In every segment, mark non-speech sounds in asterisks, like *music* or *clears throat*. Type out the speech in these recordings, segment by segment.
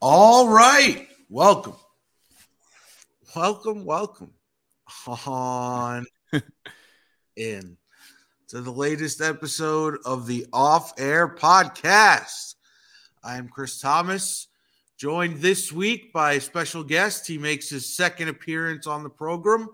All right. Welcome. Welcome, welcome. On *laughs* in to the latest episode of the Off Air Podcast. I am Chris Thomas, joined this week by a special guest. He makes his second appearance on the program,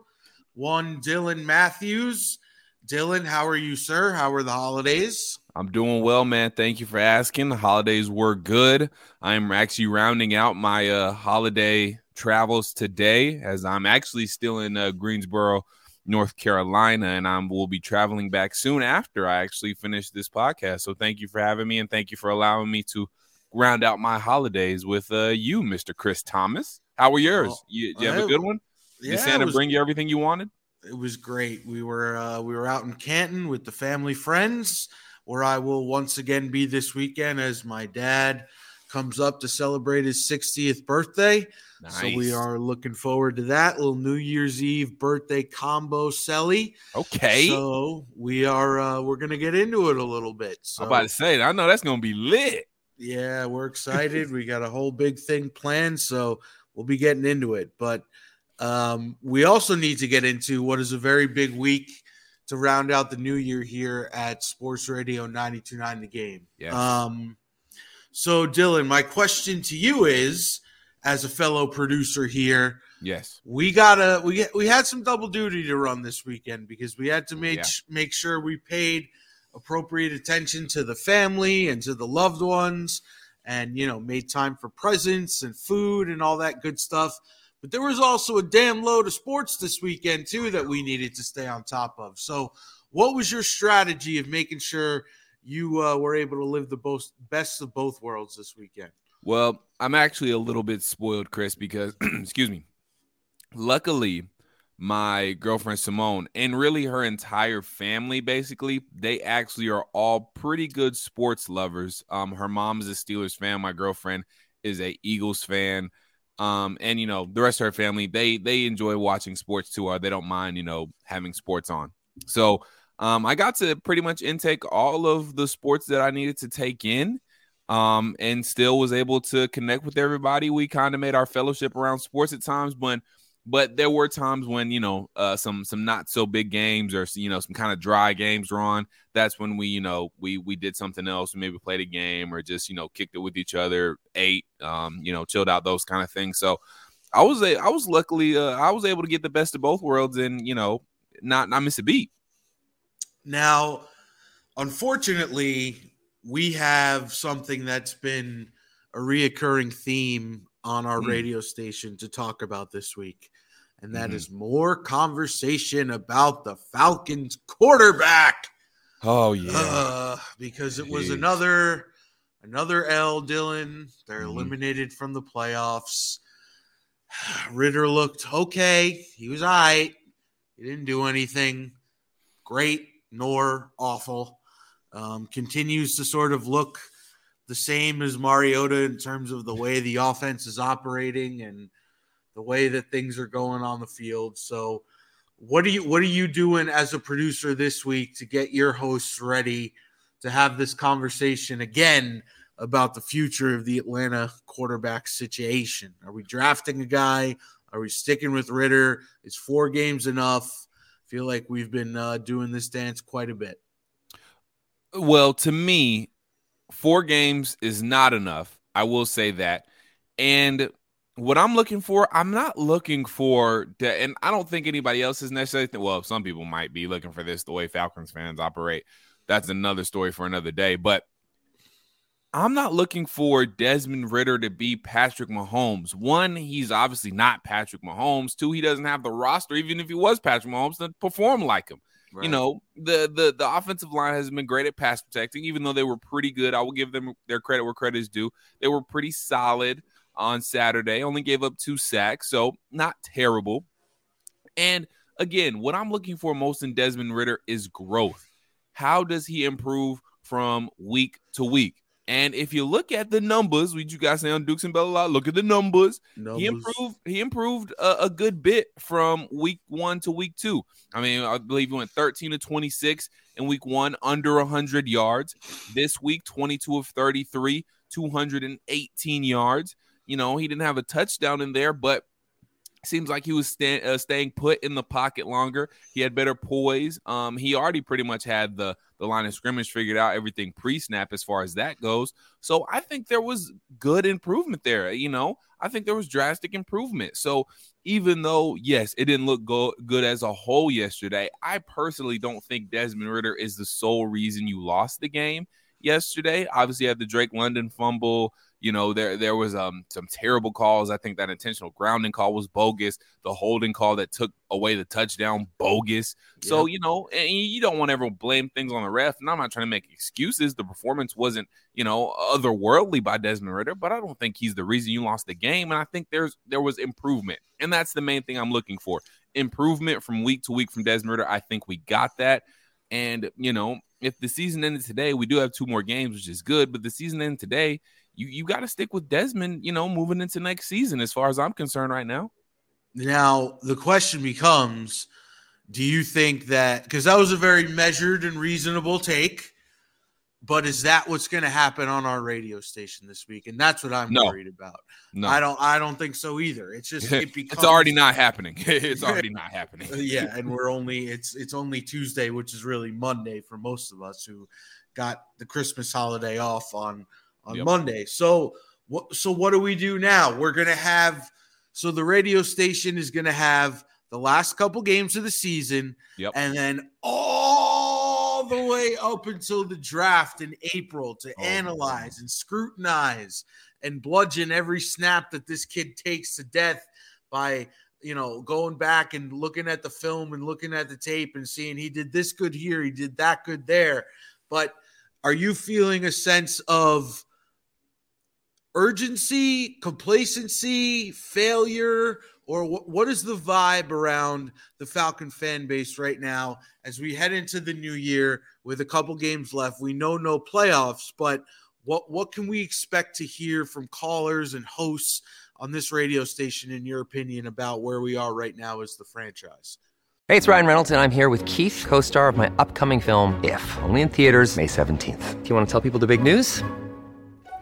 one Dylan Matthews. Dylan, how are you, sir? How are the holidays? I'm doing well, man. Thank you for asking. The holidays were good. I'm actually rounding out my uh, holiday travels today as I'm actually still in uh, Greensboro, North Carolina, and I will be traveling back soon after I actually finish this podcast. So thank you for having me and thank you for allowing me to round out my holidays with uh, you, Mr. Chris Thomas. How were yours? Well, you, you have a good one? Yeah, Did Santa it was- bring you everything you wanted? It was great. We were uh, we were out in Canton with the family friends, where I will once again be this weekend as my dad comes up to celebrate his 60th birthday. So we are looking forward to that little New Year's Eve birthday combo celly. Okay. So we are uh, we're gonna get into it a little bit. So I'm about to say, I know that's going to be lit. yeah, we're *laughs* excited. we got a whole big thing planned, so we'll be getting into it. But um, we also need to get into what is a very big week to round out the new year here at Sports Radio 929 The Game. Yes. Um, so, Dylan, my question to you is as a fellow producer here, Yes. we gotta we get we had some double duty to run this weekend because we had to make Yeah. make sure we paid appropriate attention to the family and to the loved ones and you know made time for presents and food and all that good stuff but there was also a damn load of sports this weekend too that we needed to stay on top of so what was your strategy of making sure you uh, were able to live the both, best of both worlds this weekend Well, I'm actually a little bit spoiled, Chris, because *clears throat* excuse me. Luckily, my girlfriend Simone and really her entire family, basically, they actually are all pretty good sports lovers. Um, her mom is a Steelers fan. My girlfriend is a Eagles fan. Um, and you know, the rest of her family, they they enjoy watching sports too, or they don't mind, you know, having sports on. So um, I got to pretty much intake all of the sports that I needed to take in um, and still was able to connect with everybody. We kind of made our fellowship around sports at times, but but there were times when you know uh, some some not so big games or you know some kind of dry games were on. That's when we you know we we did something else, maybe played a game or just you know kicked it with each other, ate, um, you know, chilled out, those kind of things. So I was a, I was luckily uh, I was able to get the best of both worlds and you know not not miss a beat. Now, unfortunately, we have something that's been a reoccurring theme on our Hmm. radio station to talk about this week, and that Mhm. is more conversation about the Falcons quarterback. Oh yeah, Uh, because it was another another L, Dylan. They're Mhm. eliminated from the playoffs. *sighs* Ridder looked okay. He was all right. He didn't do anything great nor awful. Um, continues to sort of look the same as Mariota in terms of the way the offense is operating and the way that things are going on the field. So, what are you what are you doing as a producer this week to get your hosts ready to have this conversation again about the future of the Atlanta quarterback situation? Are we drafting a guy? Are we sticking with Ridder? Is four games enough? I feel like we've been uh, doing this dance quite a bit. Well, to me, four games is not enough. I will say that. And what I'm looking for, I'm not looking for, and I don't think anybody else is necessarily. Well, some people might be looking for this the way Falcons fans operate. That's another story for another day. But I'm not looking for Desmond Ridder to be Patrick Mahomes. One, he's obviously not Patrick Mahomes. Two, he doesn't have the roster, even if he was Patrick Mahomes, to perform like him. Right. You know, the the the offensive line has been great at pass protecting, even though they were pretty good. I will give them their credit where credit is due. They were pretty solid on Saturday, only gave up two sacks, so not terrible. And again, what I'm looking for most in Desmond Ridder is growth. How does he improve from week to week? And if you look at the numbers, what you guys say on Dukes and Bell a lot, look at the numbers. numbers. He improved. He improved a, a, good bit from week one to week two. I mean, I believe he went 13 to 26 in week one, under 100 yards. This week, 22 of 33, 218 yards. You know, he didn't have a touchdown in there, but seems like he was uh, staying put in the pocket longer. He had better poise. Um, he already pretty much had the the line of scrimmage figured out, everything pre snap as far as that goes. So I think there was good improvement there. You know, I think there was drastic improvement. So even though yes, it didn't look go- good as a whole yesterday, I personally don't think Desmond Ridder is the sole reason you lost the game yesterday. Obviously, had the Drake London fumble. You know, there there was um some terrible calls. I think that intentional grounding call was bogus. The holding call that took away the touchdown bogus. Yeah. So you know, and you don't want to ever blame things on the ref. And I'm not trying to make excuses. The performance wasn't you know otherworldly by Desmond Ridder, but I don't think he's the reason you lost the game. And I think there's there was improvement, and that's the main thing I'm looking for. Improvement from week to week from Desmond Ridder. I think we got that. And you know, if the season ended today, we do have two more games, which is good. But the season ended today you you got to stick with Desmond, you know, moving into next season as far as I'm concerned right now. Now, the question becomes do you think that because that was a very measured and reasonable take, but is that what's going to happen on our radio station this week? And that's what I'm no. worried about. No, I don't. I don't think so either. It's just *laughs* it becomes, it's already not happening. *laughs* it's *laughs* already not happening. Uh, yeah, and we're only it's it's only Tuesday, which is really Monday for most of us who got the Christmas holiday off on on yep. Monday. So what so what do we do now? We're gonna have so the radio station is gonna have the last couple games of the season, yep. and then all the way up until the draft in April to oh, analyze and scrutinize and bludgeon every snap that this kid takes to death by you know going back and looking at the film and looking at the tape and seeing he did this good here, he did that good there. But are you feeling a sense of urgency, complacency, failure, or what, what is the vibe around the Falcon fan base right now as we head into the new year with a couple games left? We know no playoffs, but what what can we expect to hear from callers and hosts on this radio station, in your opinion, about where we are right now as the franchise? Hey, it's Ryan Reynolds, and I'm here with Keith, co-star of my upcoming film If, only in theaters May 17th. Do you want to tell people the big news?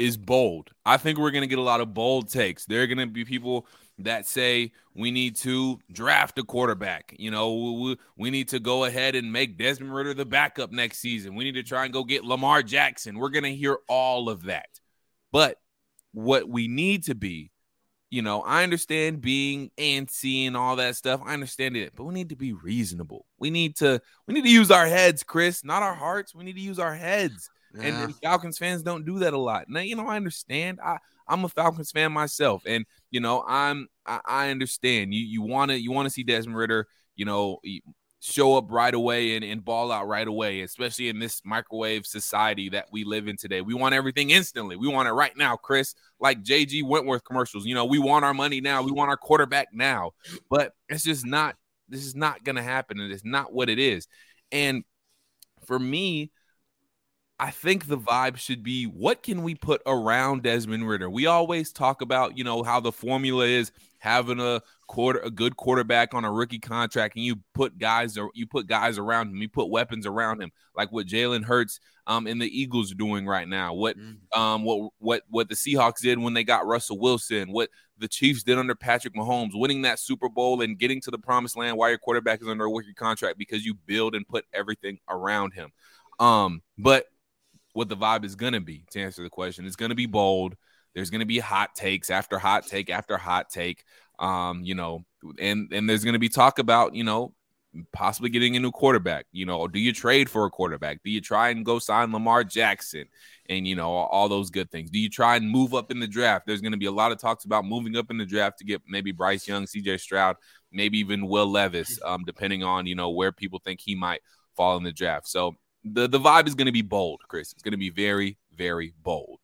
is bold. I think we're going to get a lot of bold takes. There are going to be people that say we need to draft a quarterback. You know, we, we, need to go ahead and make Desmond Ridder the backup next season. We need to try and go get Lamar Jackson. We're going to hear all of that. But what we need to be, you know, I understand being antsy and all that stuff. I understand it, but we need to be reasonable. We need to we need to use our heads, Chris, not our hearts. We need to use our heads. Yeah. And, and, Falcons fans don't do that a lot. Now, you know, I understand. I I'm a Falcons fan myself, and you know, I'm I, I understand. You you want to you want to see Desmond Ridder, you know, show up right away and, and ball out right away, especially in this microwave society that we live in today. We want everything instantly. We want it right now, Chris. Like JG Wentworth commercials. You know, we want our money now. We want our quarterback now. But it's just not. This is not going to happen, and it's not what it is. And for me, I think the vibe should be what can we put around Desmond Ridder? We always talk about, you know, how the formula is having a quarter a good quarterback on a rookie contract and you put guys or you put guys around him, you put weapons around him, like what Jalen Hurts um and the Eagles are doing right now. What Mm. um what what what the Seahawks did when they got Russell Wilson, what the Chiefs did under Patrick Mahomes, winning that Super Bowl and getting to the promised land while your quarterback is under a rookie contract because you build and put everything around him. Um, but what the vibe is gonna be to answer the question, it's gonna be bold. There's gonna be hot takes after hot take after hot take. Um, you know, and and there's gonna be talk about, you know, possibly getting a new quarterback. You know, do you trade for a quarterback? Do you try and go sign Lamar Jackson? And you know, all those good things. Do you try and move up in the draft? There's going to be a lot of talks about moving up in the draft to get maybe Bryce Young, CJ Stroud, maybe even Will Levis, um, depending on you know where people think he might fall in the draft. So the the vibe is going to be bold, Chris. It's going to be very very bold.